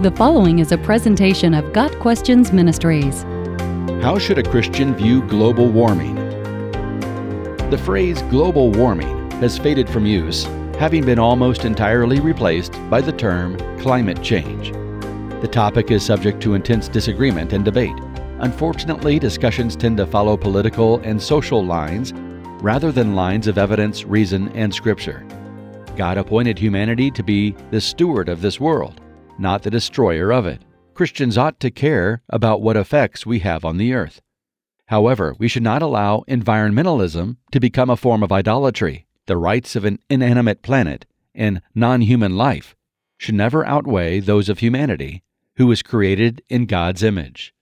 The following is a presentation of Got Questions Ministries. How should a Christian view global warming? The phrase global warming has faded from use, having been almost entirely replaced by the term climate change. The topic is subject to intense disagreement and debate. Unfortunately, discussions tend to follow political and social lines rather than lines of evidence, reason, and scripture. God appointed humanity to be the steward of this world, not the destroyer of it. Christians ought to care about what effects we have on the earth. However, we should not allow environmentalism to become a form of idolatry. The rights of an inanimate planet and non human life should never outweigh those of humanity, who was created in God's image.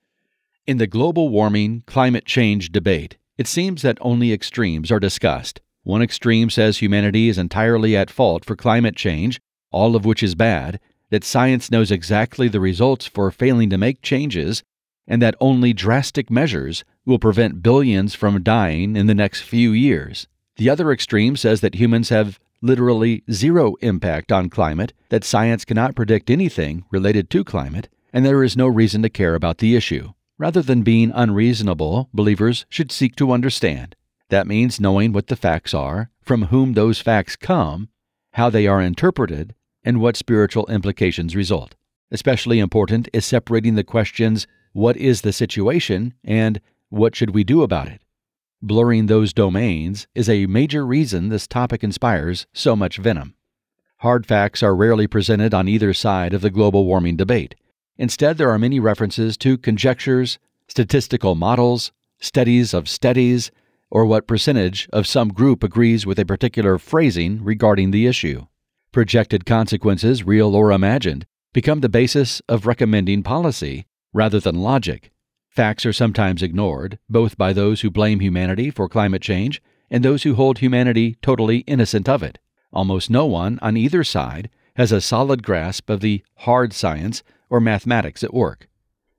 In the global warming climate change debate, it seems that only extremes are discussed. One extreme says humanity is entirely at fault for climate change, all of which is bad, that science knows exactly the results for failing to make changes, and that only drastic measures will prevent billions from dying in the next few years. The other extreme says that humans have literally zero impact on climate, that science cannot predict anything related to climate, and there is no reason to care about the issue. Rather than being unreasonable, believers should seek to understand. That means knowing what the facts are, from whom those facts come, how they are interpreted, and what spiritual implications result. Especially important is separating the questions what is the situation and what should we do about it. Blurring those domains is a major reason this topic inspires so much venom. Hard facts are rarely presented on either side of the global warming debate. Instead, there are many references to conjectures, statistical models, studies of studies, or what percentage of some group agrees with a particular phrasing regarding the issue. Projected consequences, real or imagined, become the basis of recommending policy rather than logic. Facts are sometimes ignored, both by those who blame humanity for climate change and those who hold humanity totally innocent of it. Almost no one on either side has a solid grasp of the hard science or mathematics at work.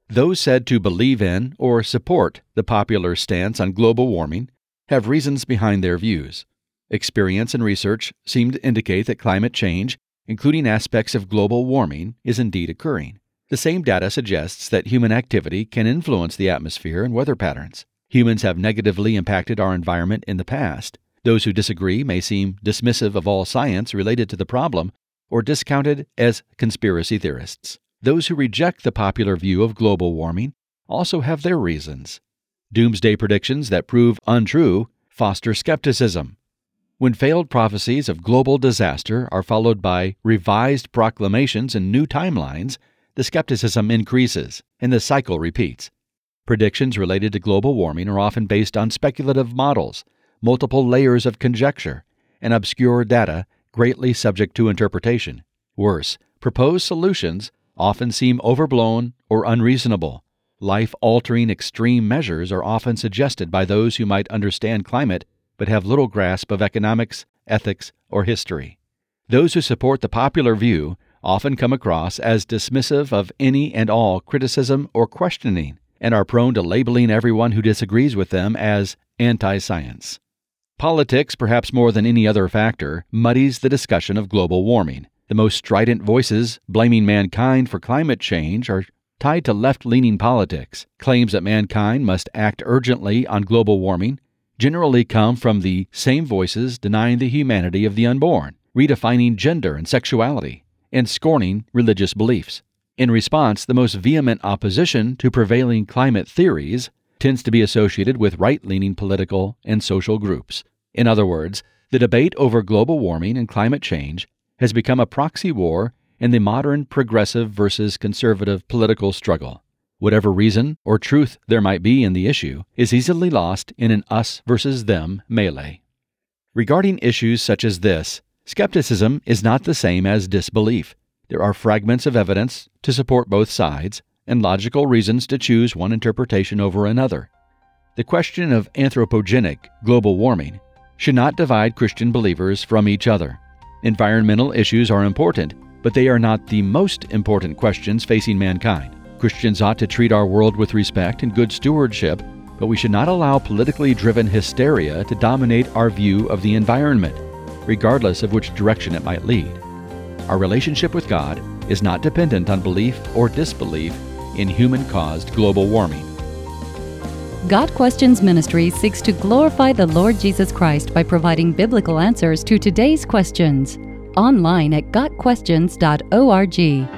Those said to believe in or support the popular stance on global warming have reasons behind their views. Experience and research seem to indicate that climate change, including aspects of global warming, is indeed occurring. The same data suggests that human activity can influence the atmosphere and weather patterns. Humans have negatively impacted our environment in the past. Those who disagree may seem dismissive of all science related to the problem or discounted as conspiracy theorists. Those who reject the popular view of global warming also have their reasons. Doomsday predictions that prove untrue foster skepticism. When failed prophecies of global disaster are followed by revised proclamations and new timelines, the skepticism increases and the cycle repeats. Predictions related to global warming are often based on speculative models, multiple layers of conjecture, and obscure data greatly subject to interpretation. Worse, proposed solutions often seem overblown or unreasonable. Life altering extreme measures are often suggested by those who might understand climate but have little grasp of economics, ethics, or history. Those who support the popular view often come across as dismissive of any and all criticism or questioning and are prone to labeling everyone who disagrees with them as anti science. Politics, perhaps more than any other factor, muddies the discussion of global warming. The most strident voices blaming mankind for climate change are tied to left leaning politics. Claims that mankind must act urgently on global warming generally come from the same voices denying the humanity of the unborn, redefining gender and sexuality, and scorning religious beliefs. In response, the most vehement opposition to prevailing climate theories tends to be associated with right leaning political and social groups. In other words, the debate over global warming and climate change has become a proxy war in the modern progressive versus conservative political struggle. Whatever reason or truth there might be in the issue is easily lost in an us versus them melee. Regarding issues such as this, skepticism is not the same as disbelief. There are fragments of evidence to support both sides and logical reasons to choose one interpretation over another. The question of anthropogenic global warming should not divide Christian believers from each other. Environmental issues are important, but they are not the most important questions facing mankind. Christians ought to treat our world with respect and good stewardship, but we should not allow politically driven hysteria to dominate our view of the environment, regardless of which direction it might lead. Our relationship with God is not dependent on belief or disbelief in human caused global warming. Got Questions Ministry seeks to glorify the Lord Jesus Christ by providing biblical answers to today's questions. Online at GotQuestions.org.